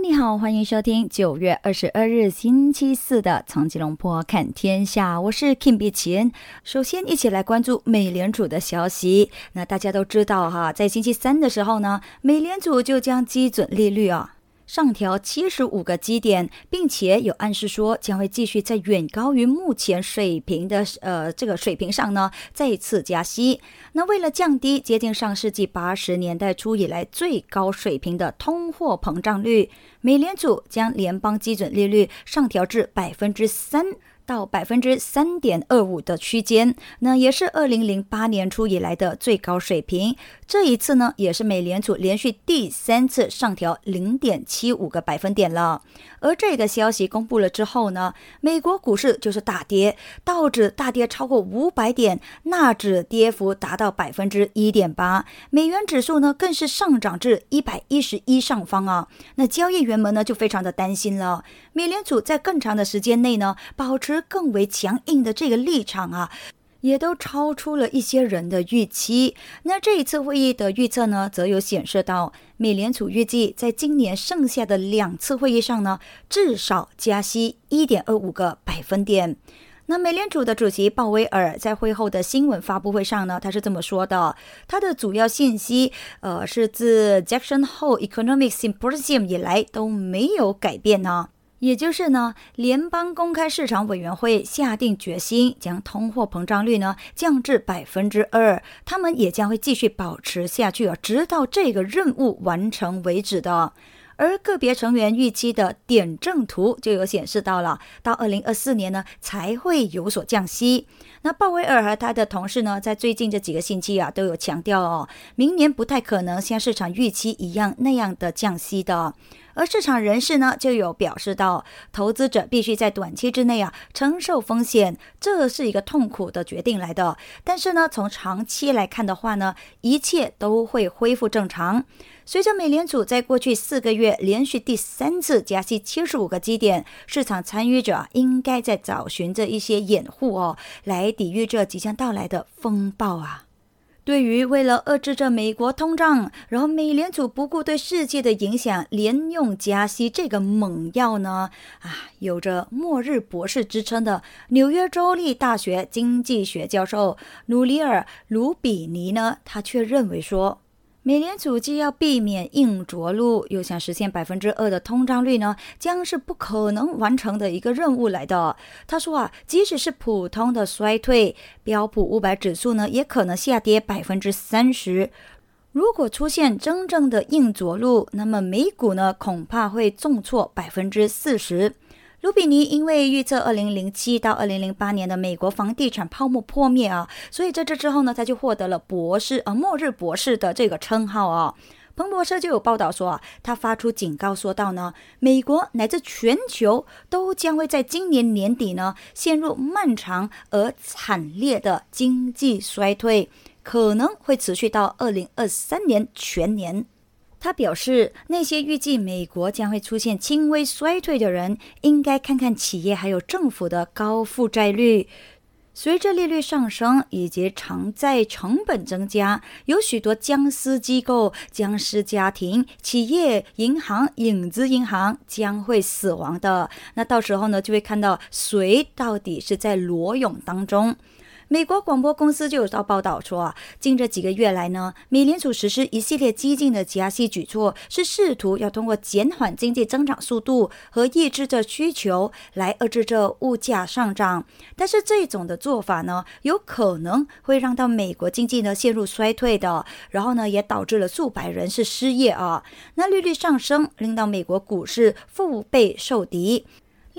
你好，欢迎收听九月二十二日星期四的《长吉隆坡看天下》，我是 Kim 碧琴。首先，一起来关注美联储的消息。那大家都知道哈，在星期三的时候呢，美联储就将基准利率啊。上调七十五个基点，并且有暗示说将会继续在远高于目前水平的呃这个水平上呢再次加息。那为了降低接近上世纪八十年代初以来最高水平的通货膨胀率，美联储将联邦基准利率上调至百分之三。到百分之三点二五的区间，那也是二零零八年初以来的最高水平。这一次呢，也是美联储连续第三次上调零点七五个百分点了。而这个消息公布了之后呢，美国股市就是大跌，道指大跌超过五百点，纳指跌幅达到百分之一点八，美元指数呢更是上涨至一百一十一上方啊。那交易员们呢就非常的担心了，美联储在更长的时间内呢保持更为强硬的这个立场啊。也都超出了一些人的预期。那这一次会议的预测呢，则有显示到，美联储预计在今年剩下的两次会议上呢，至少加息一点二五个百分点。那美联储的主席鲍威尔在会后的新闻发布会上呢，他是这么说的：他的主要信息，呃，是自 Jackson Hole Economic Symposium 以来都没有改变呢。也就是呢，联邦公开市场委员会下定决心将通货膨胀率呢降至百分之二，他们也将会继续保持下去啊，直到这个任务完成为止的。而个别成员预期的点阵图就有显示到了，到二零二四年呢才会有所降息。那鲍威尔和他的同事呢，在最近这几个星期啊，都有强调哦，明年不太可能像市场预期一样那样的降息的。而市场人士呢，就有表示到，投资者必须在短期之内啊承受风险，这是一个痛苦的决定来的。但是呢，从长期来看的话呢，一切都会恢复正常。随着美联储在过去四个月连续第三次加息七十五个基点，市场参与者应该在找寻着一些掩护哦，来抵御这即将到来的风暴啊。对于为了遏制这美国通胀，然后美联储不顾对世界的影响，连用加息这个猛药呢？啊，有着“末日博士”之称的纽约州立大学经济学教授努里尔·卢比尼呢，他却认为说。美联储既要避免硬着陆，又想实现百分之二的通胀率呢，将是不可能完成的一个任务来的。他说啊，即使是普通的衰退，标普五百指数呢，也可能下跌百分之三十。如果出现真正的硬着陆，那么美股呢，恐怕会重挫百分之四十。卢比尼因为预测二零零七到二零零八年的美国房地产泡沫破灭啊，所以在这之后呢，他就获得了博士呃末日博士的这个称号啊。彭博社就有报道说啊，他发出警告说到呢，美国乃至全球都将会在今年年底呢陷入漫长而惨烈的经济衰退，可能会持续到二零二三年全年。他表示，那些预计美国将会出现轻微衰退的人，应该看看企业还有政府的高负债率。随着利率上升以及偿债成本增加，有许多僵尸机构、僵尸家庭、企业、银行、影子银行将会死亡的。那到时候呢，就会看到谁到底是在裸泳当中。美国广播公司就有到报道说啊，近这几个月来呢，美联储实施一系列激进的加息举措，是试图要通过减缓经济增长速度和抑制这需求来遏制这物价上涨。但是这种的做法呢，有可能会让到美国经济呢陷入衰退的，然后呢也导致了数百人是失业啊。那利率上升，令到美国股市腹背受敌。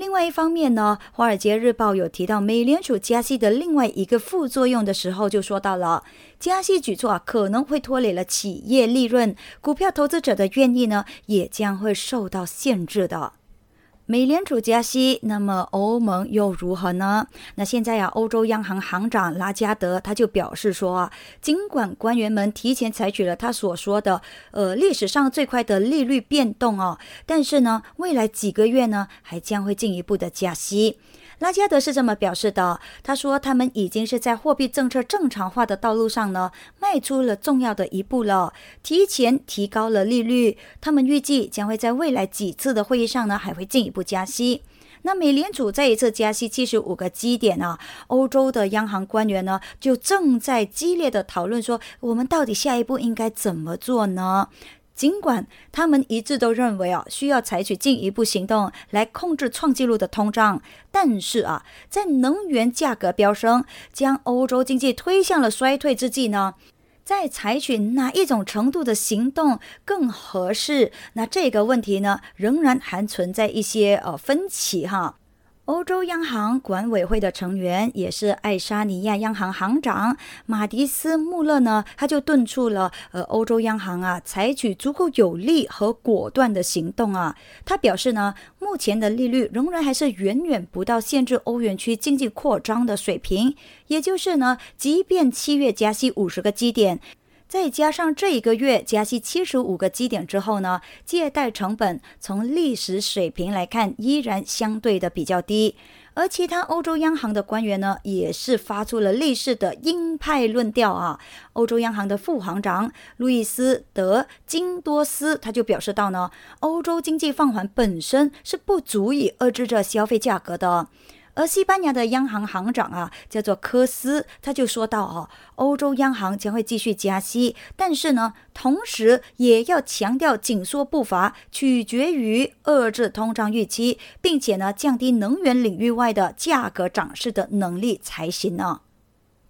另外一方面呢，《华尔街日报》有提到美联储加息的另外一个副作用的时候，就说到了加息举措啊可能会拖累了企业利润，股票投资者的愿意呢也将会受到限制的。美联储加息，那么欧盟又如何呢？那现在啊，欧洲央行行长拉加德他就表示说啊，尽管官员们提前采取了他所说的呃历史上最快的利率变动哦，但是呢，未来几个月呢还将会进一步的加息。拉加德是这么表示的，他说他们已经是在货币政策正常化的道路上呢，迈出了重要的一步了，提前提高了利率。他们预计将会在未来几次的会议上呢，还会进一步加息。那美联储再一次加息七十五个基点啊，欧洲的央行官员呢，就正在激烈的讨论说，我们到底下一步应该怎么做呢？尽管他们一致都认为啊，需要采取进一步行动来控制创纪录的通胀，但是啊，在能源价格飙升、将欧洲经济推向了衰退之际呢，在采取哪一种程度的行动更合适？那这个问题呢，仍然还存在一些呃分歧哈。欧洲央行管委会的成员，也是爱沙尼亚央行行长马迪斯穆勒呢，他就敦促了呃欧洲央行啊，采取足够有力和果断的行动啊。他表示呢，目前的利率仍然还是远远不到限制欧元区经济扩张的水平，也就是呢，即便七月加息五十个基点。再加上这一个月加息七十五个基点之后呢，借贷成本从历史水平来看依然相对的比较低。而其他欧洲央行的官员呢，也是发出了类似的鹰派论调啊。欧洲央行的副行长路易斯·德金多斯他就表示到呢，欧洲经济放缓本身是不足以遏制着消费价格的。而西班牙的央行行长啊，叫做科斯，他就说到哦，欧洲央行将会继续加息，但是呢，同时也要强调紧缩步伐取决于遏制通胀预期，并且呢，降低能源领域外的价格涨势的能力才行呢。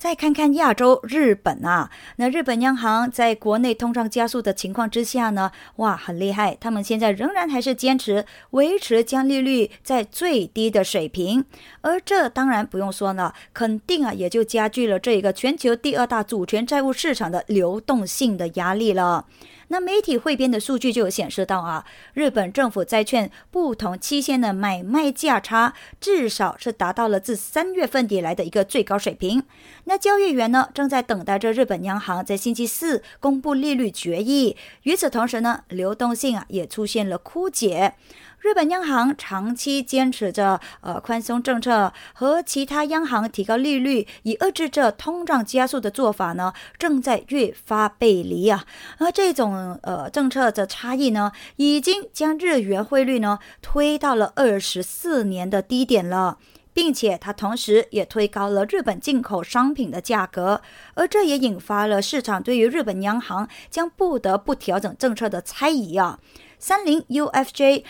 再看看亚洲日本啊，那日本央行在国内通胀加速的情况之下呢，哇，很厉害，他们现在仍然还是坚持维持将利率在最低的水平，而这当然不用说了，肯定啊也就加剧了这一个全球第二大主权债务市场的流动性的压力了。那媒体汇编的数据就有显示到啊，日本政府债券不同期限的买卖价差至少是达到了自三月份以来的一个最高水平。那交易员呢，正在等待着日本央行在星期四公布利率决议。与此同时呢，流动性啊也出现了枯竭。日本央行长期坚持着呃宽松政策和其他央行提高利率以遏制这通胀加速的做法呢，正在越发背离啊。而这种呃政策的差异呢，已经将日元汇率呢推到了二十四年的低点了，并且它同时也推高了日本进口商品的价格，而这也引发了市场对于日本央行将不得不调整政策的猜疑啊。三菱 UFJ。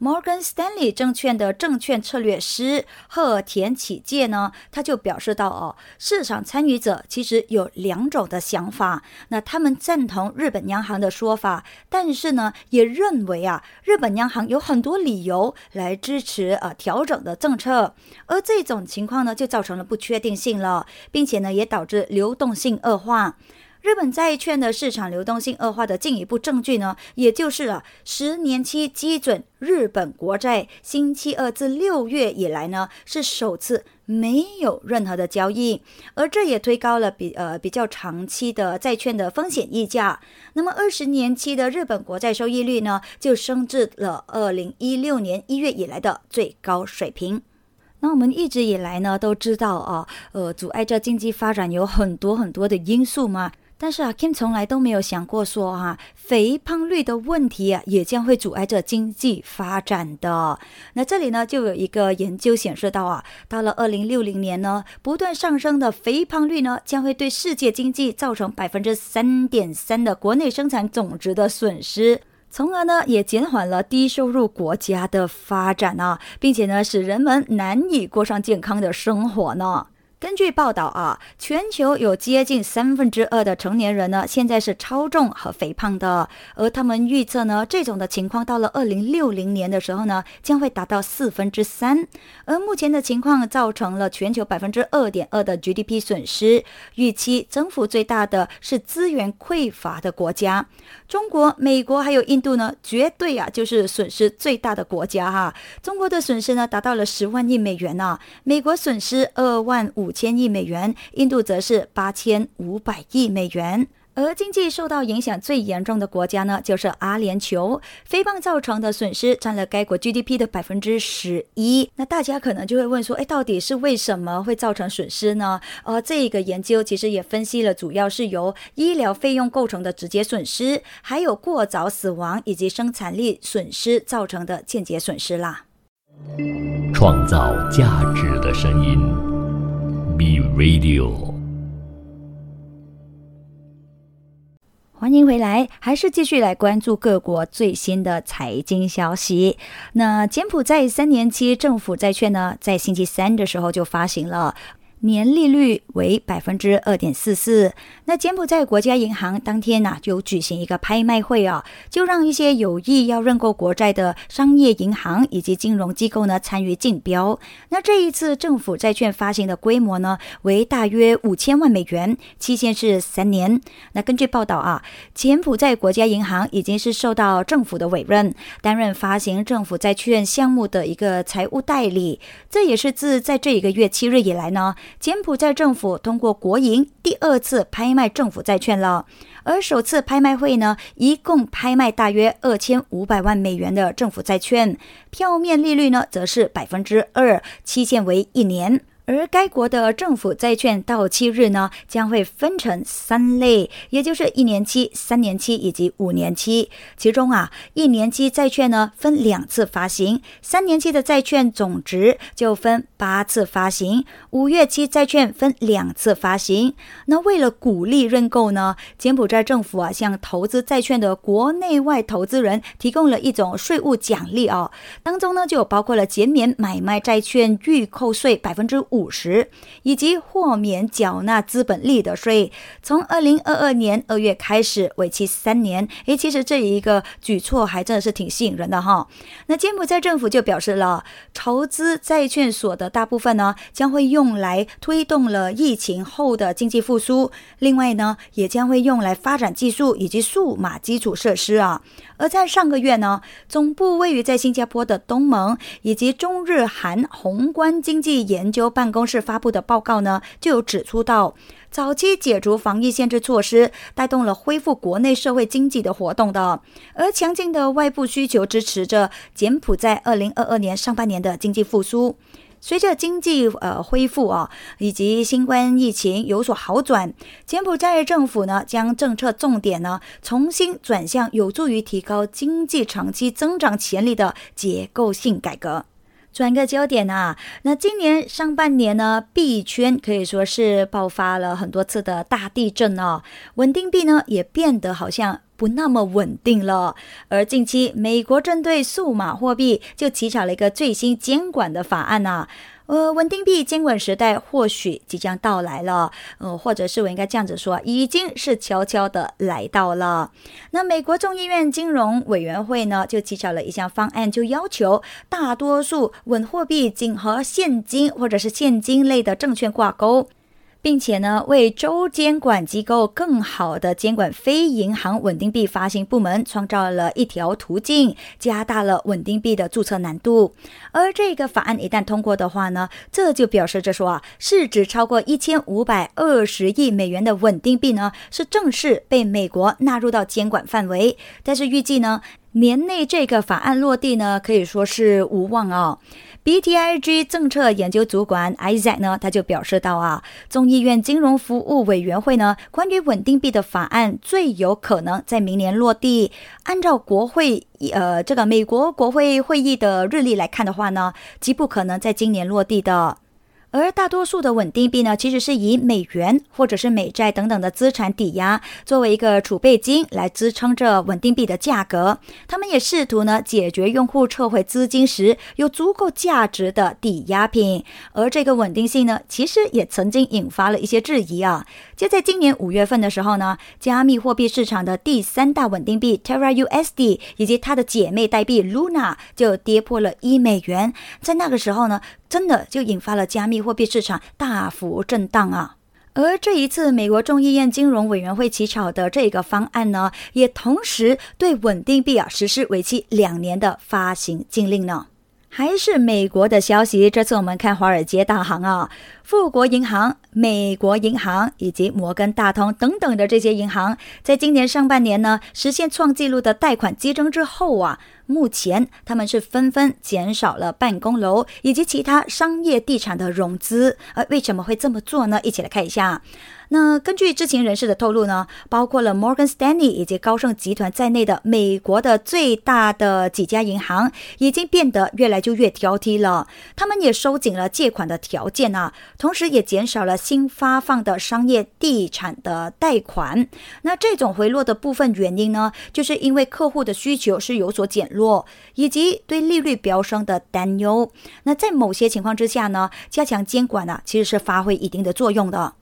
Morgan Stanley 证券的证券策略师鹤田启介呢，他就表示到哦，市场参与者其实有两种的想法，那他们赞同日本央行的说法，但是呢，也认为啊，日本央行有很多理由来支持呃调整的政策，而这种情况呢，就造成了不确定性了，并且呢，也导致流动性恶化。日本债券的市场流动性恶化的进一步证据呢，也就是啊，十年期基准日本国债星期二至六月以来呢，是首次没有任何的交易，而这也推高了比呃比较长期的债券的风险溢价。那么二十年期的日本国债收益率呢，就升至了二零一六年一月以来的最高水平。那我们一直以来呢，都知道啊，呃，阻碍着经济发展有很多很多的因素嘛。但是啊，Kim 从来都没有想过说哈，肥胖率的问题啊，也将会阻碍着经济发展的。那这里呢，就有一个研究显示到啊，到了二零六零年呢，不断上升的肥胖率呢，将会对世界经济造成百分之三点三的国内生产总值的损失，从而呢，也减缓了低收入国家的发展啊，并且呢，使人们难以过上健康的生活呢。根据报道啊，全球有接近三分之二的成年人呢，现在是超重和肥胖的，而他们预测呢，这种的情况到了二零六零年的时候呢，将会达到四分之三。而目前的情况造成了全球百分之二点二的 GDP 损失，预期增幅最大的是资源匮乏的国家，中国、美国还有印度呢，绝对啊就是损失最大的国家哈。中国的损失呢达到了十万亿美元呢，美国损失二万五。千亿美元，印度则是八千五百亿美元。而经济受到影响最严重的国家呢，就是阿联酋，肥胖造成的损失占了该国 GDP 的百分之十一。那大家可能就会问说，哎，到底是为什么会造成损失呢？呃，这个研究其实也分析了，主要是由医疗费用构成的直接损失，还有过早死亡以及生产力损失造成的间接损失啦。创造价值的声音。B Radio，欢迎回来，还是继续来关注各国最新的财经消息。那柬埔寨三年期政府债券呢，在星期三的时候就发行了。年利率为百分之二点四四。那柬埔寨国家银行当天呢就举行一个拍卖会啊，就让一些有意要认购国债的商业银行以及金融机构呢参与竞标。那这一次政府债券发行的规模呢为大约五千万美元，期限是三年。那根据报道啊，柬埔寨国家银行已经是受到政府的委任，担任发行政府债券项目的一个财务代理。这也是自在这一个月七日以来呢。柬埔寨政府通过国营第二次拍卖政府债券了，而首次拍卖会呢，一共拍卖大约二千五百万美元的政府债券，票面利率呢则是百分之二，期限为一年。而该国的政府债券到期日呢，将会分成三类，也就是一年期、三年期以及五年期。其中啊，一年期债券呢分两次发行，三年期的债券总值就分八次发行，五月期债券分两次发行。那为了鼓励认购呢，柬埔寨政府啊向投资债券的国内外投资人提供了一种税务奖励啊，当中呢就包括了减免买卖债券预扣税百分之。五十，以及豁免缴纳资本利得税，从二零二二年二月开始，为期三年。诶，其实这一个举措还真的是挺吸引人的哈。那柬埔寨政府就表示了，筹资债券所得大部分呢，将会用来推动了疫情后的经济复苏。另外呢，也将会用来发展技术以及数码基础设施啊。而在上个月呢，总部位于在新加坡的东盟以及中日韩宏观经济研究办公室发布的报告呢，就有指出到，早期解除防疫限制措施，带动了恢复国内社会经济的活动的，而强劲的外部需求支持着柬埔寨二零二二年上半年的经济复苏。随着经济呃恢复啊，以及新冠疫情有所好转，柬埔寨政府呢将政策重点呢重新转向有助于提高经济长期增长潜力的结构性改革。转个焦点啊，那今年上半年呢，币圈可以说是爆发了很多次的大地震哦，稳定币呢也变得好像。不那么稳定了，而近期美国针对数码货币就起草了一个最新监管的法案啊，呃，稳定币监管时代或许即将到来了，呃，或者是我应该这样子说，已经是悄悄的来到了。那美国众议院金融委员会呢，就起草了一项方案，就要求大多数稳货币仅和现金或者是现金类的证券挂钩。并且呢，为州监管机构更好的监管非银行稳定币发行部门创造了一条途径，加大了稳定币的注册难度。而这个法案一旦通过的话呢，这就表示着说啊，市值超过一千五百二十亿美元的稳定币呢，是正式被美国纳入到监管范围。但是预计呢，年内这个法案落地呢，可以说是无望哦。BTIG 政策研究主管 Isaac 呢，他就表示到啊，众议院金融服务委员会呢，关于稳定币的法案最有可能在明年落地。按照国会呃这个美国国会会议的日历来看的话呢，极不可能在今年落地的。而大多数的稳定币呢，其实是以美元或者是美债等等的资产抵押，作为一个储备金来支撑着稳定币的价格。他们也试图呢解决用户撤回资金时有足够价值的抵押品。而这个稳定性呢，其实也曾经引发了一些质疑啊。就在今年五月份的时候呢，加密货币市场的第三大稳定币 Terra USD 以及它的姐妹代币 Luna 就跌破了一美元。在那个时候呢。真的就引发了加密货币市场大幅震荡啊！而这一次，美国众议院金融委员会起草的这个方案呢，也同时对稳定币啊实施为期两年的发行禁令呢。还是美国的消息，这次我们看华尔街大行啊，富国银行、美国银行以及摩根大通等等的这些银行，在今年上半年呢，实现创纪录的贷款激增之后啊。目前，他们是纷纷减少了办公楼以及其他商业地产的融资。而为什么会这么做呢？一起来看一下。那根据知情人士的透露呢，包括了 Morgan Stanley 以及高盛集团在内的美国的最大的几家银行，已经变得越来就越挑剔了。他们也收紧了借款的条件啊，同时也减少了新发放的商业地产的贷款。那这种回落的部分原因呢，就是因为客户的需求是有所减弱，以及对利率飙升的担忧。那在某些情况之下呢，加强监管呢，其实是发挥一定的作用的。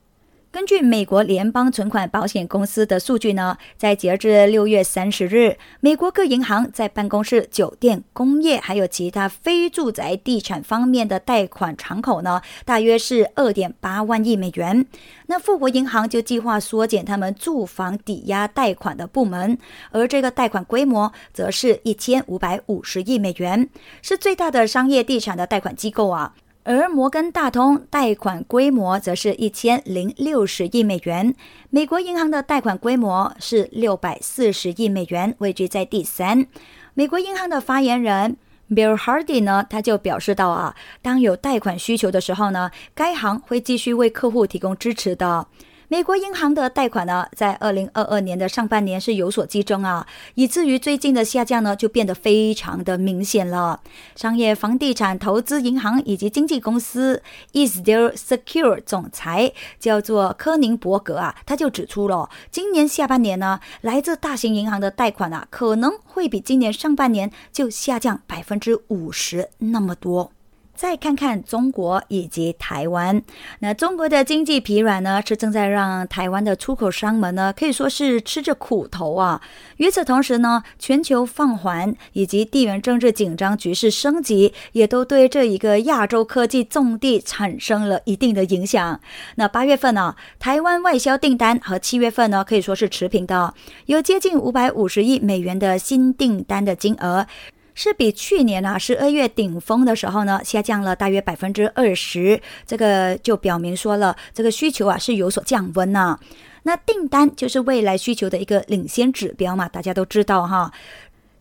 根据美国联邦存款保险公司的数据呢，在截至六月三十日，美国各银行在办公室、酒店、工业还有其他非住宅地产方面的贷款敞口呢，大约是二点八万亿美元。那富国银行就计划缩减他们住房抵押贷款的部门，而这个贷款规模则是一千五百五十亿美元，是最大的商业地产的贷款机构啊。而摩根大通贷款规模则是一千零六十亿美元，美国银行的贷款规模是六百四十亿美元，位居在第三。美国银行的发言人 Bill Hardy 呢，他就表示到啊，当有贷款需求的时候呢，该行会继续为客户提供支持的。美国银行的贷款呢，在二零二二年的上半年是有所激增啊，以至于最近的下降呢，就变得非常的明显了。商业房地产投资银行以及经纪公司 Is There Secure 总裁叫做科宁伯格啊，他就指出了，今年下半年呢，来自大型银行的贷款啊，可能会比今年上半年就下降百分之五十那么多。再看看中国以及台湾，那中国的经济疲软呢，是正在让台湾的出口商们呢，可以说是吃着苦头啊。与此同时呢，全球放缓以及地缘政治紧张局势升级，也都对这一个亚洲科技重地产生了一定的影响。那八月份呢，台湾外销订单和七月份呢，可以说是持平的，有接近五百五十亿美元的新订单的金额。是比去年啊十二月顶峰的时候呢下降了大约百分之二十，这个就表明说了这个需求啊是有所降温呐。那订单就是未来需求的一个领先指标嘛，大家都知道哈。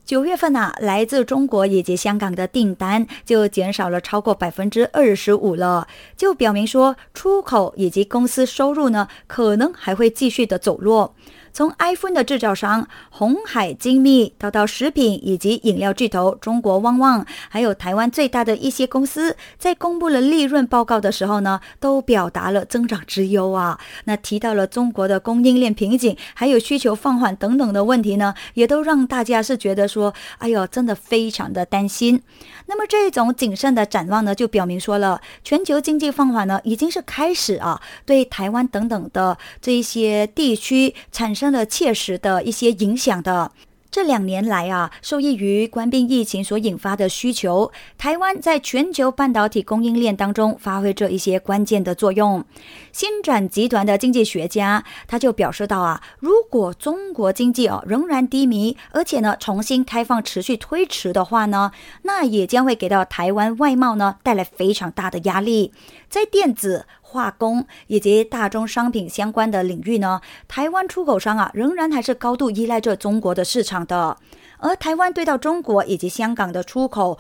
九月份呐，来自中国以及香港的订单就减少了超过百分之二十五了，就表明说出口以及公司收入呢可能还会继续的走弱。从 iPhone 的制造商红海精密，到到食品以及饮料巨头中国旺旺，还有台湾最大的一些公司，在公布了利润报告的时候呢，都表达了增长之忧啊。那提到了中国的供应链瓶颈，还有需求放缓等等的问题呢，也都让大家是觉得说，哎呦，真的非常的担心。那么这种谨慎的展望呢，就表明说了，全球经济放缓呢，已经是开始啊，对台湾等等的这一些地区产生。生了切实的一些影响的。这两年来啊，受益于官兵疫情所引发的需求，台湾在全球半导体供应链当中发挥着一些关键的作用。新展集团的经济学家他就表示到啊，如果中国经济哦仍然低迷，而且呢重新开放持续推迟的话呢，那也将会给到台湾外贸呢带来非常大的压力。在电子。化工以及大宗商品相关的领域呢，台湾出口商啊，仍然还是高度依赖着中国的市场的。而台湾对到中国以及香港的出口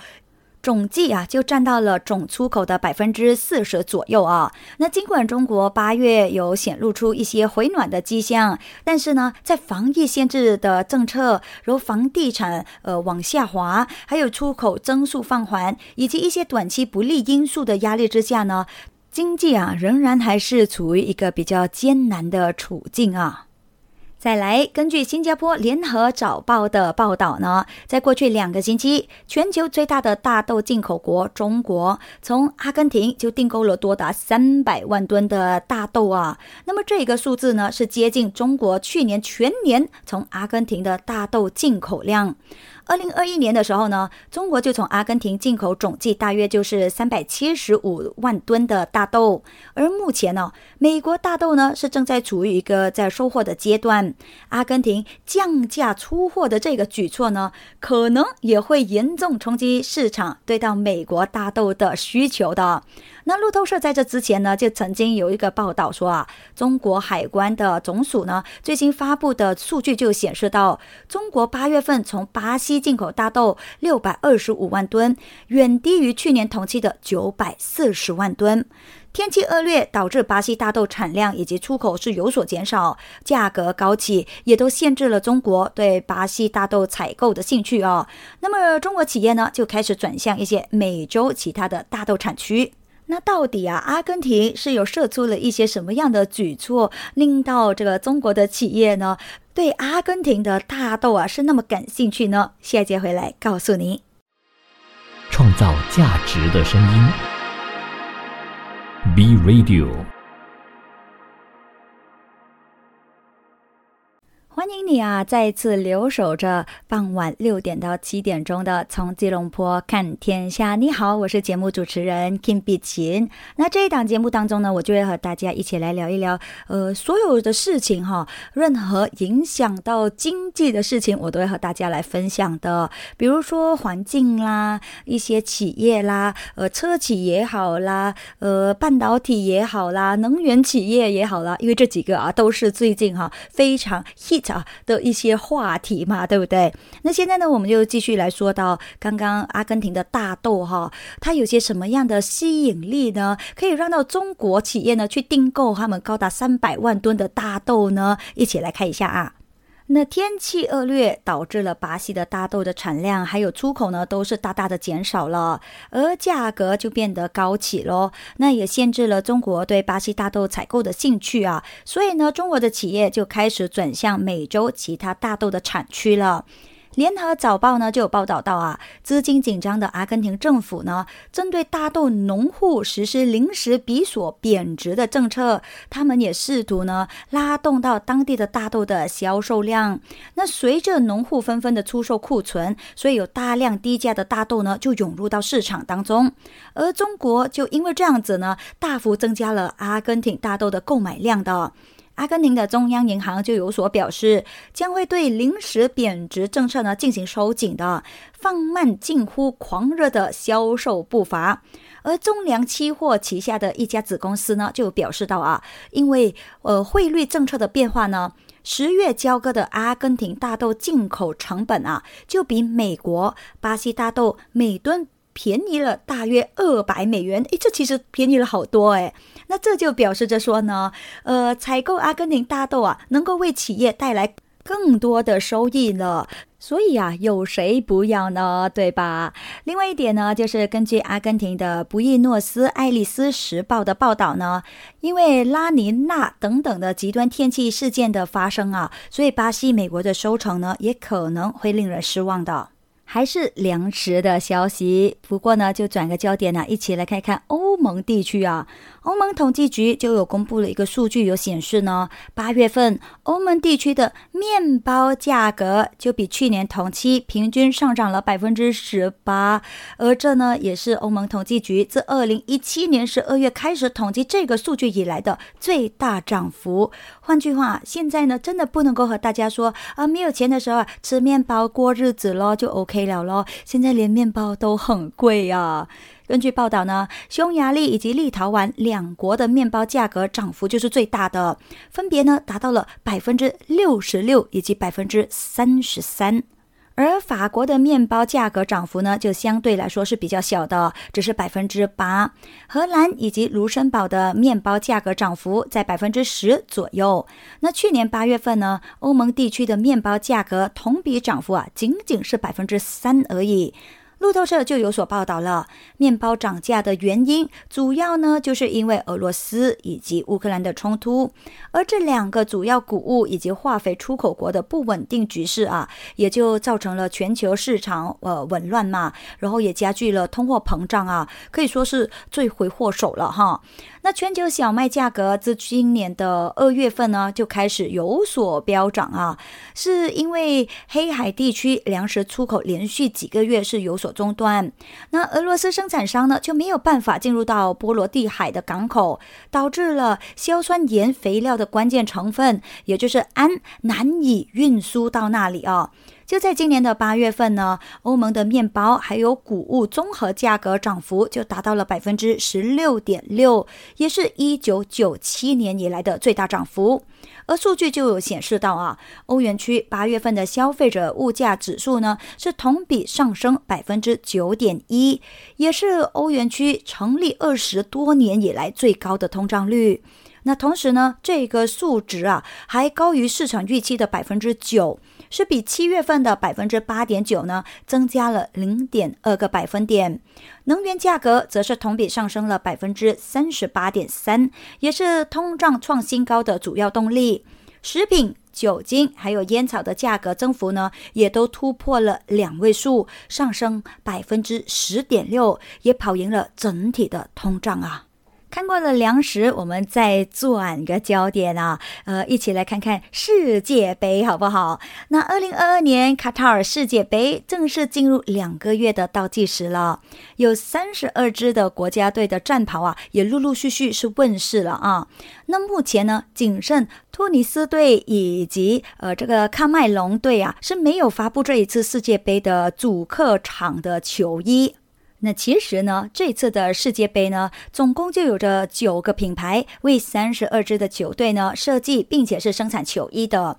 总计啊，就占到了总出口的百分之四十左右啊。那尽管中国八月有显露出一些回暖的迹象，但是呢，在防疫限制的政策，如房地产呃往下滑，还有出口增速放缓，以及一些短期不利因素的压力之下呢。经济啊仍然还是处于一个比较艰难的处境啊。再来，根据新加坡联合早报的报道呢，在过去两个星期，全球最大的大豆进口国中国，从阿根廷就订购了多达三百万吨的大豆啊。那么这个数字呢，是接近中国去年全年从阿根廷的大豆进口量。二零二一年的时候呢，中国就从阿根廷进口总计大约就是三百七十五万吨的大豆，而目前呢，美国大豆呢是正在处于一个在收获的阶段，阿根廷降价出货的这个举措呢，可能也会严重冲击市场对到美国大豆的需求的。那路透社在这之前呢，就曾经有一个报道说啊，中国海关的总署呢，最新发布的数据就显示到，中国八月份从巴西进口大豆六百二十五万吨，远低于去年同期的九百四十万吨。天气恶劣导致巴西大豆产量以及出口是有所减少，价格高企，也都限制了中国对巴西大豆采购的兴趣哦。那么中国企业呢，就开始转向一些美洲其他的大豆产区。那到底啊，阿根廷是有设出了一些什么样的举措，令到这个中国的企业呢，对阿根廷的大豆啊是那么感兴趣呢？下节回来告诉您。创造价值的声音，B Radio。欢迎你啊！再次留守着傍晚六点到七点钟的《从吉隆坡看天下》。你好，我是节目主持人 Kim 碧琴。那这一档节目当中呢，我就会和大家一起来聊一聊，呃，所有的事情哈，任何影响到经济的事情，我都会和大家来分享的。比如说环境啦，一些企业啦，呃，车企也好啦，呃，半导体也好啦，能源企业也好啦，因为这几个啊，都是最近哈非常 hit。啊的一些话题嘛，对不对？那现在呢，我们就继续来说到刚刚阿根廷的大豆哈，它有些什么样的吸引力呢？可以让到中国企业呢去订购他们高达三百万吨的大豆呢？一起来看一下啊。那天气恶劣导致了巴西的大豆的产量还有出口呢，都是大大的减少了，而价格就变得高起喽。那也限制了中国对巴西大豆采购的兴趣啊。所以呢，中国的企业就开始转向美洲其他大豆的产区了。联合早报呢就有报道到啊，资金紧张的阿根廷政府呢，针对大豆农户实施临时比索贬值的政策，他们也试图呢拉动到当地的大豆的销售量。那随着农户纷纷的出售库存，所以有大量低价的大豆呢就涌入到市场当中，而中国就因为这样子呢，大幅增加了阿根廷大豆的购买量的。阿根廷的中央银行就有所表示，将会对临时贬值政策呢进行收紧的，放慢近乎狂热的销售步伐。而中粮期货旗下的一家子公司呢就表示到啊，因为呃汇率政策的变化呢，十月交割的阿根廷大豆进口成本啊，就比美国、巴西大豆每吨。便宜了大约二百美元，诶，这其实便宜了好多诶。那这就表示着说呢，呃，采购阿根廷大豆啊，能够为企业带来更多的收益了。所以啊，有谁不要呢？对吧？另外一点呢，就是根据阿根廷的布宜诺斯艾利斯时报的报道呢，因为拉尼娜等等的极端天气事件的发生啊，所以巴西、美国的收成呢，也可能会令人失望的。还是粮食的消息，不过呢，就转个焦点呢，一起来看一看欧盟地区啊。欧盟统计局就有公布了一个数据，有显示呢，八月份欧盟地区的面包价格就比去年同期平均上涨了百分之十八，而这呢也是欧盟统计局自二零一七年十二月开始统计这个数据以来的最大涨幅。换句话，现在呢真的不能够和大家说啊，没有钱的时候啊吃面包过日子咯，就 OK 了咯。现在连面包都很贵呀。根据报道呢，匈牙利以及立陶宛两国的面包价格涨幅就是最大的，分别呢达到了百分之六十六以及百分之三十三。而法国的面包价格涨幅呢就相对来说是比较小的，只是百分之八。荷兰以及卢森堡的面包价格涨幅在百分之十左右。那去年八月份呢，欧盟地区的面包价格同比涨幅啊仅仅是百分之三而已。路透社就有所报道了，面包涨价的原因主要呢，就是因为俄罗斯以及乌克兰的冲突，而这两个主要谷物以及化肥出口国的不稳定局势啊，也就造成了全球市场呃紊乱嘛，然后也加剧了通货膨胀啊，可以说是罪魁祸首了哈。那全球小麦价格自今年的二月份呢就开始有所飙涨啊，是因为黑海地区粮食出口连续几个月是有所中断，那俄罗斯生产商呢就没有办法进入到波罗的海的港口，导致了硝酸盐肥料的关键成分，也就是氨难以运输到那里啊。就在今年的八月份呢，欧盟的面包还有谷物综合价格涨幅就达到了百分之十六点六，也是一九九七年以来的最大涨幅。而数据就有显示到啊，欧元区八月份的消费者物价指数呢是同比上升百分之九点一，也是欧元区成立二十多年以来最高的通胀率。那同时呢，这个数值啊还高于市场预期的百分之九。是比七月份的百分之八点九呢，增加了零点二个百分点。能源价格则是同比上升了百分之三十八点三，也是通胀创新高的主要动力。食品、酒精还有烟草的价格增幅呢，也都突破了两位数，上升百分之十点六，也跑赢了整体的通胀啊。看过了粮食，我们再转个焦点啊，呃，一起来看看世界杯好不好？那二零二二年卡塔尔世界杯正式进入两个月的倒计时了，有三十二支的国家队的战袍啊，也陆陆续续是问世了啊。那目前呢，仅剩突尼斯队以及呃这个喀麦隆队啊，是没有发布这一次世界杯的主客场的球衣。那其实呢，这次的世界杯呢，总共就有着九个品牌为三十二支的球队呢设计，并且是生产球衣的。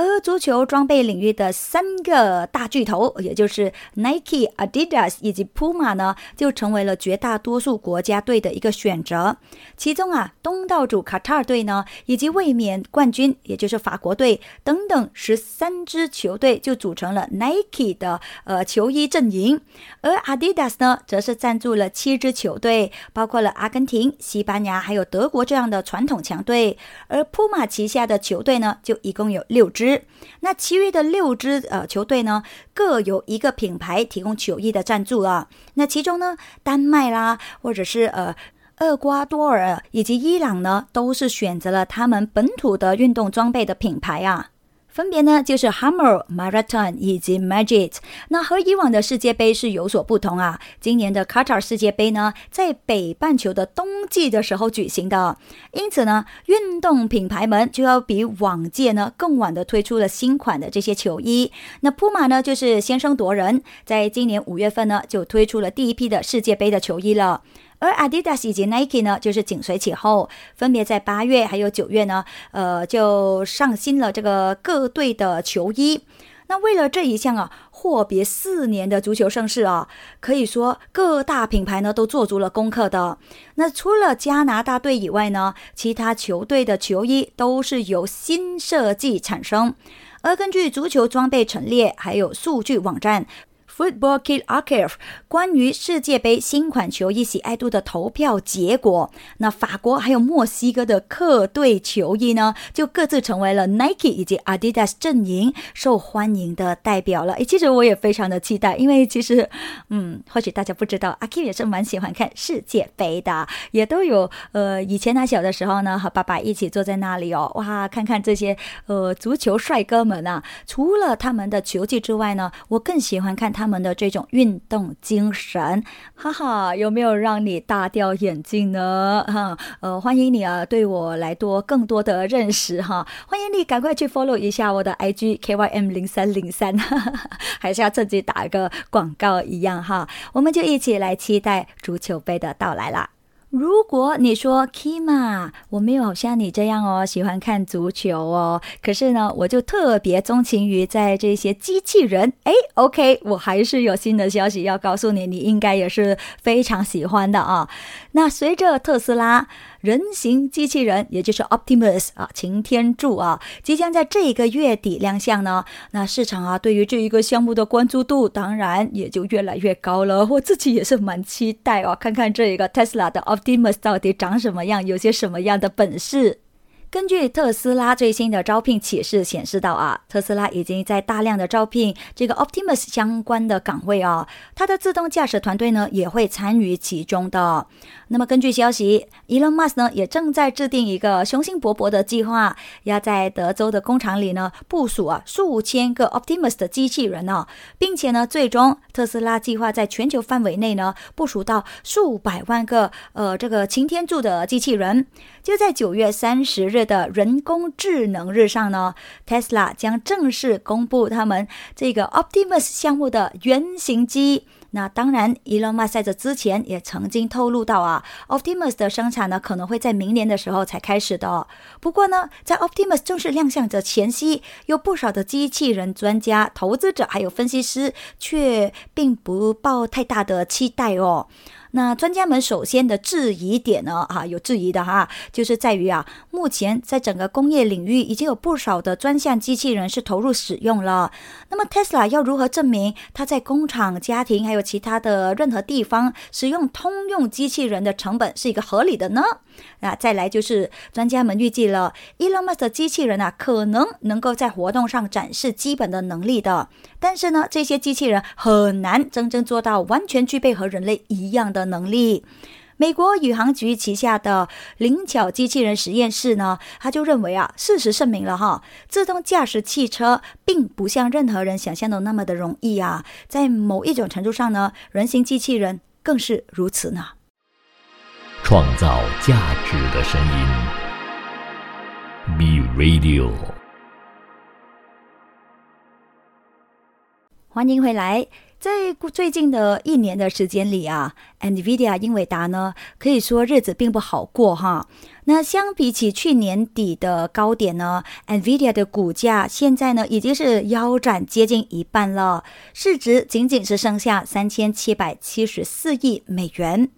而足球装备领域的三个大巨头，也就是 Nike、Adidas 以及 Puma 呢，就成为了绝大多数国家队的一个选择。其中啊，东道主卡塔尔队呢，以及卫冕冠军，也就是法国队等等十三支球队，就组成了 Nike 的呃球衣阵营。而 Adidas 呢，则是赞助了七支球队，包括了阿根廷、西班牙还有德国这样的传统强队。而 Puma 旗下的球队呢，就一共有六支。那其余的六支呃球队呢，各有一个品牌提供球衣的赞助啊。那其中呢，丹麦啦，或者是呃厄瓜多尔以及伊朗呢，都是选择了他们本土的运动装备的品牌啊。分别呢，就是 Hammer、Marathon 以及 Magic。那和以往的世界杯是有所不同啊。今年的卡塔尔世界杯呢，在北半球的冬季的时候举行的，因此呢，运动品牌们就要比往届呢更晚的推出了新款的这些球衣。那 Puma 呢，就是先声夺人，在今年五月份呢，就推出了第一批的世界杯的球衣了。而 Adidas 以及 Nike 呢，就是紧随其后，分别在八月还有九月呢，呃，就上新了这个各队的球衣。那为了这一项啊，阔别四年的足球盛世啊，可以说各大品牌呢都做足了功课的。那除了加拿大队以外呢，其他球队的球衣都是由新设计产生。而根据足球装备陈列还有数据网站。Football Kit Archive 关于世界杯新款球衣喜爱度的投票结果，那法国还有墨西哥的客队球衣呢，就各自成为了 Nike 以及 Adidas 阵营受欢迎的代表了。诶，其实我也非常的期待，因为其实，嗯，或许大家不知道，阿 K 也是蛮喜欢看世界杯的，也都有呃，以前他小的时候呢，和爸爸一起坐在那里哦，哇，看看这些呃足球帅哥们啊。除了他们的球技之外呢，我更喜欢看他。们们的这种运动精神，哈哈，有没有让你大掉眼镜呢？哈，呃，欢迎你啊，对我来多更多的认识哈，欢迎你赶快去 follow 一下我的 IG KYM 零三零三，还是要趁机打一个广告一样哈，我们就一起来期待足球杯的到来啦。如果你说 Kima，我没有像你这样哦，喜欢看足球哦。可是呢，我就特别钟情于在这些机器人。哎，OK，我还是有新的消息要告诉你，你应该也是非常喜欢的啊。那随着特斯拉人形机器人，也就是 Optimus 啊，擎天柱啊，即将在这一个月底亮相呢。那市场啊，对于这一个项目的关注度，当然也就越来越高了。我自己也是蛮期待哦，看看这一个 Tesla 的 Optimus 到底长什么样，有些什么样的本事。根据特斯拉最新的招聘启事显示到啊，特斯拉已经在大量的招聘这个 Optimus 相关的岗位啊，它的自动驾驶团队呢也会参与其中的。那么根据消息，Elon Musk 呢也正在制定一个雄心勃勃的计划，要在德州的工厂里呢部署啊数千个 Optimus 的机器人呢，并且呢最终特斯拉计划在全球范围内呢部署到数百万个呃这个擎天柱的机器人。就在九月三十日的人工智能日上呢，Tesla 将正式公布他们这个 Optimus 项目的原型机。那当然，Elon Musk 在这之前也曾经透露到啊，Optimus 的生产呢可能会在明年的时候才开始的。不过呢，在 Optimus 正式亮相的前夕，有不少的机器人专家、投资者还有分析师却并不抱太大的期待哦。那专家们首先的质疑点呢，啊，有质疑的哈，就是在于啊，目前在整个工业领域已经有不少的专项机器人是投入使用了。那么 Tesla 要如何证明它在工厂、家庭还有其他的任何地方使用通用机器人的成本是一个合理的呢？那再来就是专家们预计了，Elon Musk 的机器人啊，可能能够在活动上展示基本的能力的，但是呢，这些机器人很难真正做到完全具备和人类一样的能力。美国宇航局旗下的灵巧机器人实验室呢，他就认为啊，事实证明了哈，自动驾驶汽车并不像任何人想象的那么的容易啊，在某一种程度上呢，人形机器人更是如此呢。创造价值的声音，B Radio。欢迎回来。在最近的一年的时间里啊，NVIDIA 英伟达呢，可以说日子并不好过哈。那相比起去年底的高点呢，NVIDIA 的股价现在呢已经是腰斩接近一半了，市值仅仅是剩下三千七百七十四亿美元。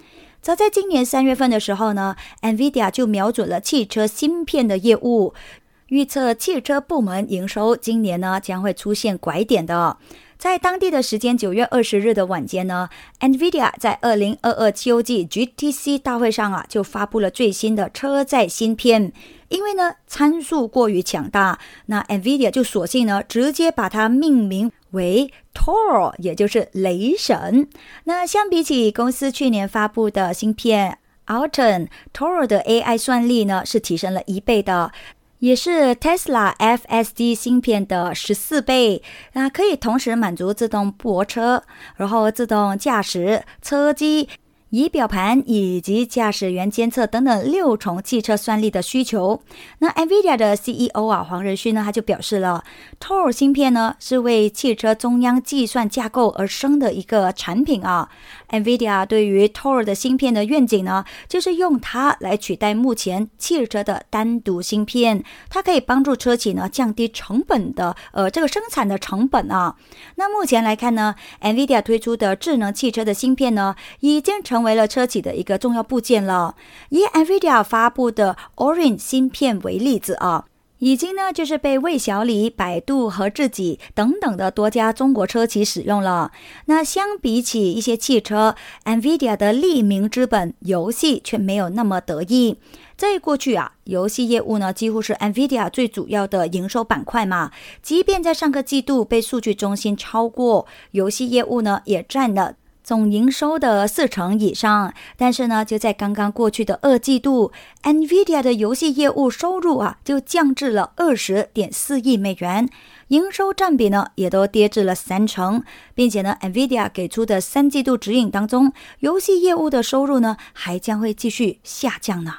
早在今年三月份的时候呢，NVIDIA 就瞄准了汽车芯片的业务，预测汽车部门营收今年呢将会出现拐点的。在当地的时间九月二十日的晚间呢，NVIDIA 在二零二二秋季 GTC 大会上啊，就发布了最新的车载芯片。因为呢参数过于强大，那 NVIDIA 就索性呢直接把它命名为 Tor，也就是雷神。那相比起公司去年发布的芯片 Alton，Tor 的 AI 算力呢是提升了一倍的。也是 Tesla FSD 芯片的十四倍，那可以同时满足自动泊车、然后自动驾驶、车机。仪表盘以及驾驶员监测等等六重汽车算力的需求。那 NVIDIA 的 CEO 啊黄仁勋呢，他就表示了，Tor 芯片呢是为汽车中央计算架构而生的一个产品啊。NVIDIA 对于 Tor 的芯片的愿景呢，就是用它来取代目前汽车的单独芯片，它可以帮助车企呢降低成本的呃这个生产的成本啊。那目前来看呢，NVIDIA 推出的智能汽车的芯片呢，已经成成为了车企的一个重要部件了。以 NVIDIA 发布的 Orin 芯片为例子啊，已经呢就是被魏小李、百度和自己等等的多家中国车企使用了。那相比起一些汽车，NVIDIA 的立名之本游戏却没有那么得意。在过去啊，游戏业务呢几乎是 NVIDIA 最主要的营收板块嘛。即便在上个季度被数据中心超过，游戏业务呢也占了。总营收的四成以上，但是呢，就在刚刚过去的二季度，NVIDIA 的游戏业务收入啊，就降至了二十点四亿美元，营收占比呢，也都跌至了三成，并且呢，NVIDIA 给出的三季度指引当中，游戏业务的收入呢，还将会继续下降呢。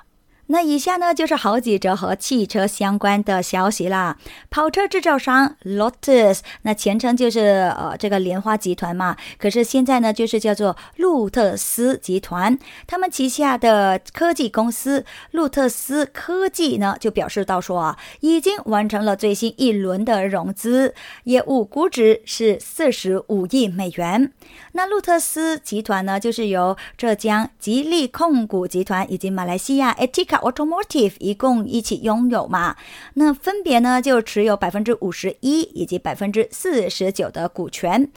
那以下呢，就是好几则和汽车相关的消息啦。跑车制造商 Lotus，那前称就是呃这个莲花集团嘛，可是现在呢，就是叫做路特斯集团。他们旗下的科技公司路特斯科技呢，就表示到说啊，已经完成了最新一轮的融资，业务估值是四十五亿美元。那路特斯集团呢，就是由浙江吉利控股集团以及马来西亚 Etik Automotive 一共一起拥有嘛，那分别呢就持有百分之五十一以及百分之四十九的股权。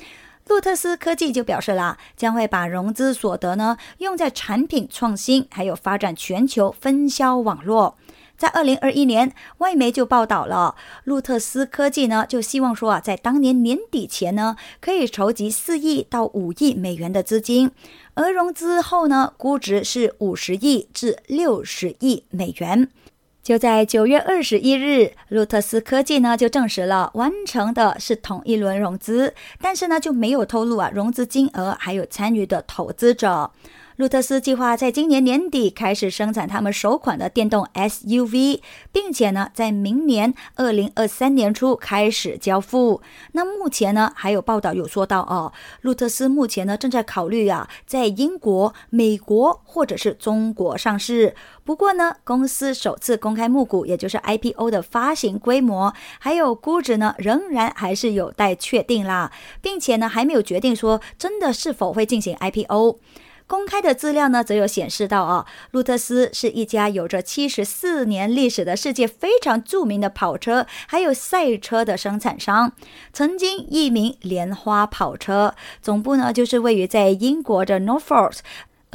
路特斯科技就表示啦，将会把融资所得呢用在产品创新，还有发展全球分销网络。在二零二一年，外媒就报道了，路特斯科技呢就希望说啊，在当年年底前呢，可以筹集四亿到五亿美元的资金，而融资后呢，估值是五十亿至六十亿美元。就在九月二十一日，路特斯科技呢就证实了完成的是同一轮融资，但是呢就没有透露啊融资金额还有参与的投资者。路特斯计划在今年年底开始生产他们首款的电动 SUV，并且呢，在明年二零二三年初开始交付。那目前呢，还有报道有说到哦，路特斯目前呢正在考虑啊，在英国、美国或者是中国上市。不过呢，公司首次公开募股，也就是 IPO 的发行规模还有估值呢，仍然还是有待确定啦，并且呢，还没有决定说真的是否会进行 IPO。公开的资料呢，则有显示到啊，路特斯是一家有着七十四年历史的世界非常著名的跑车还有赛车的生产商，曾经一名莲花跑车，总部呢就是位于在英国的 Norfolk。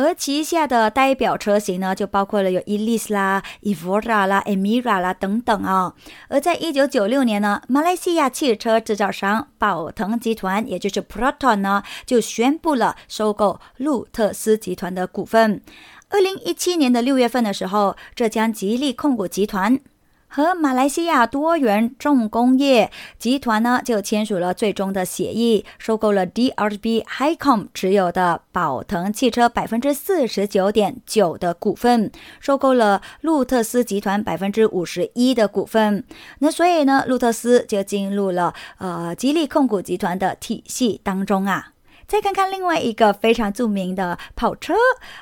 而旗下的代表车型呢，就包括了有 Elise 啦、Evora 啦、Emira 啦等等啊。而在一九九六年呢，马来西亚汽车制造商宝腾集团，也就是 Proton 呢，就宣布了收购路特斯集团的股份。二零一七年的六月份的时候，浙江吉利控股集团。和马来西亚多元重工业集团呢，就签署了最终的协议，收购了 DRB Hicom 持有的宝腾汽车百分之四十九点九的股份，收购了路特斯集团百分之五十一的股份。那所以呢，路特斯就进入了呃吉利控股集团的体系当中啊。再看看另外一个非常著名的跑车，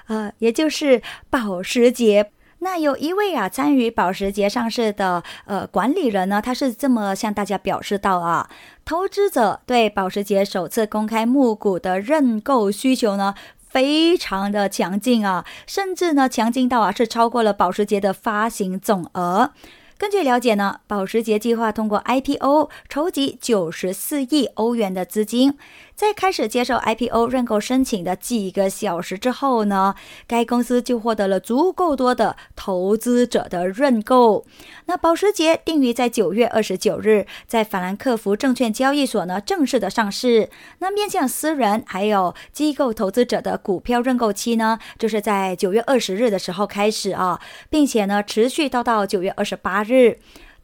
呃，也就是保时捷。那有一位啊，参与保时捷上市的呃管理人呢，他是这么向大家表示到啊，投资者对保时捷首次公开募股的认购需求呢，非常的强劲啊，甚至呢强劲到啊是超过了保时捷的发行总额。根据了解呢，保时捷计划通过 IPO 筹集九十四亿欧元的资金。在开始接受 IPO 认购申请的几个小时之后呢，该公司就获得了足够多的投资者的认购。那保时捷定于在九月二十九日在法兰克福证券交易所呢正式的上市。那面向私人还有机构投资者的股票认购期呢，就是在九月二十日的时候开始啊，并且呢持续到到九月二十八日。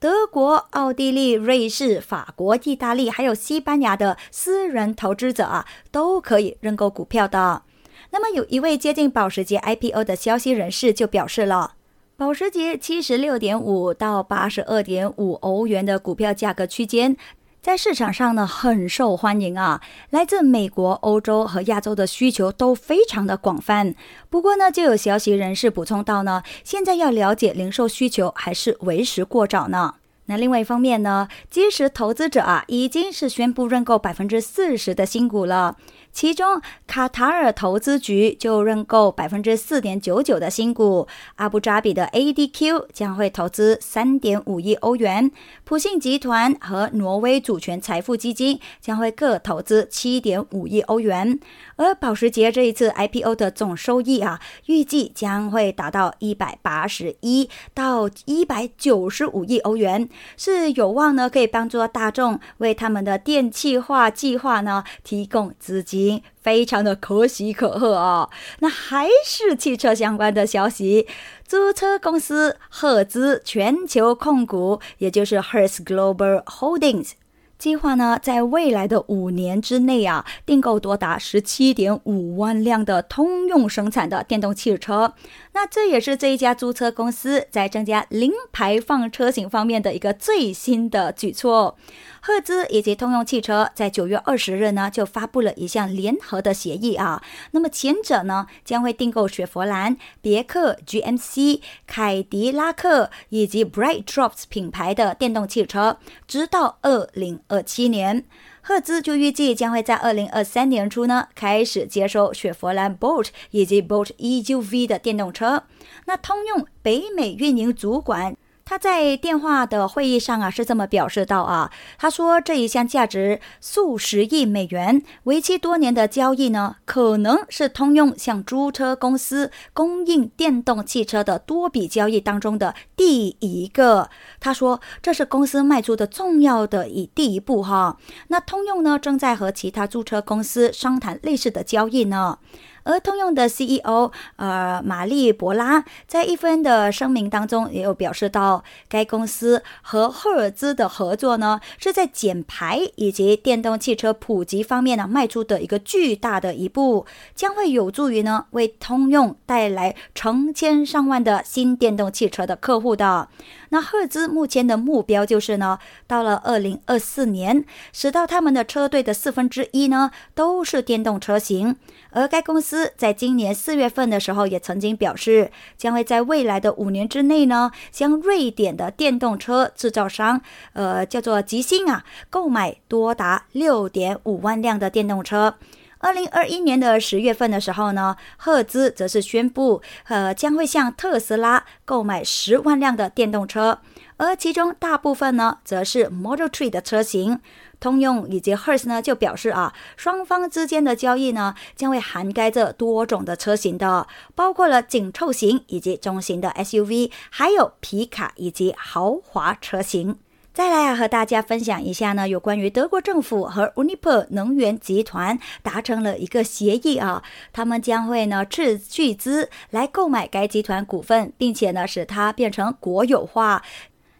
德国、奥地利、瑞士、法国、意大利，还有西班牙的私人投资者啊，都可以认购股票的。那么，有一位接近保时捷 IPO 的消息人士就表示了，保时捷七十六点五到八十二点五欧元的股票价格区间。在市场上呢，很受欢迎啊！来自美国、欧洲和亚洲的需求都非常的广泛。不过呢，就有消息人士补充到呢，现在要了解零售需求还是为时过早呢。那另外一方面呢，即使投资者啊已经是宣布认购百分之四十的新股了。其中，卡塔尔投资局就认购百分之四点九九的新股，阿布扎比的 ADQ 将会投资三点五亿欧元，普信集团和挪威主权财富基金将会各投资七点五亿欧元。而保时捷这一次 IPO 的总收益啊，预计将会达到一百八十一到一百九十五亿欧元，是有望呢可以帮助大众为他们的电气化计划呢提供资金。非常的可喜可贺啊！那还是汽车相关的消息，租车公司赫兹全球控股，也就是 Hertz Global Holdings。计划呢，在未来的五年之内啊，订购多达十七点五万辆的通用生产的电动汽车。那这也是这一家租车公司在增加零排放车型方面的一个最新的举措。赫兹以及通用汽车在九月二十日呢，就发布了一项联合的协议啊。那么前者呢，将会订购雪佛兰、别克、GMC、凯迪拉克以及 Bright Drops 品牌的电动汽车，直到二零二七年。赫兹就预计将会在二零二三年初呢开始接收雪佛兰 Bolt 以及 Bolt EUV 的电动车。那通用北美运营主管。他在电话的会议上啊，是这么表示到啊，他说这一项价值数十亿美元、为期多年的交易呢，可能是通用向租车公司供应电动汽车的多笔交易当中的第一个。他说这是公司迈出的重要的一第一步哈。那通用呢，正在和其他租车公司商谈类似的交易呢。而通用的 CEO 呃玛丽博拉在一份的声明当中也有表示到，该公司和赫尔兹的合作呢，是在减排以及电动汽车普及方面呢迈出的一个巨大的一步，将会有助于呢为通用带来成千上万的新电动汽车的客户的。那赫兹目前的目标就是呢，到了二零二四年，使到他们的车队的四分之一呢都是电动车型。而该公司在今年四月份的时候，也曾经表示，将会在未来的五年之内呢，将瑞典的电动车制造商，呃，叫做吉星啊，购买多达六点五万辆的电动车。二零二一年的十月份的时候呢，赫兹则是宣布，呃，将会向特斯拉购买十万辆的电动车，而其中大部分呢，则是 Model Three 的车型。通用以及 Hertz 呢，就表示啊，双方之间的交易呢，将会涵盖着多种的车型的，包括了紧凑型以及中型的 SUV，还有皮卡以及豪华车型。再来啊，和大家分享一下呢，有关于德国政府和 Uniper 能源集团达成了一个协议啊，他们将会呢斥巨资来购买该集团股份，并且呢使它变成国有化。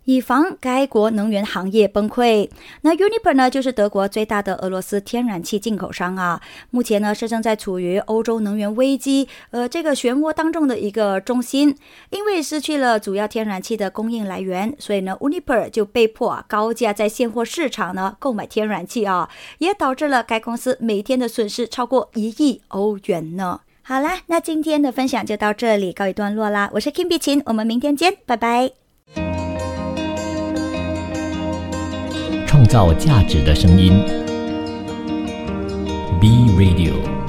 以防该国能源行业崩溃。那 Uniper 呢，就是德国最大的俄罗斯天然气进口商啊。目前呢，是正在处于欧洲能源危机呃这个漩涡当中的一个中心。因为失去了主要天然气的供应来源，所以呢，Uniper 就被迫啊高价在现货市场呢购买天然气啊，也导致了该公司每天的损失超过一亿欧元呢。好啦，那今天的分享就到这里告一段落啦。我是 Kim 碧琴，我们明天见，拜拜。创造价值的声音，B Radio。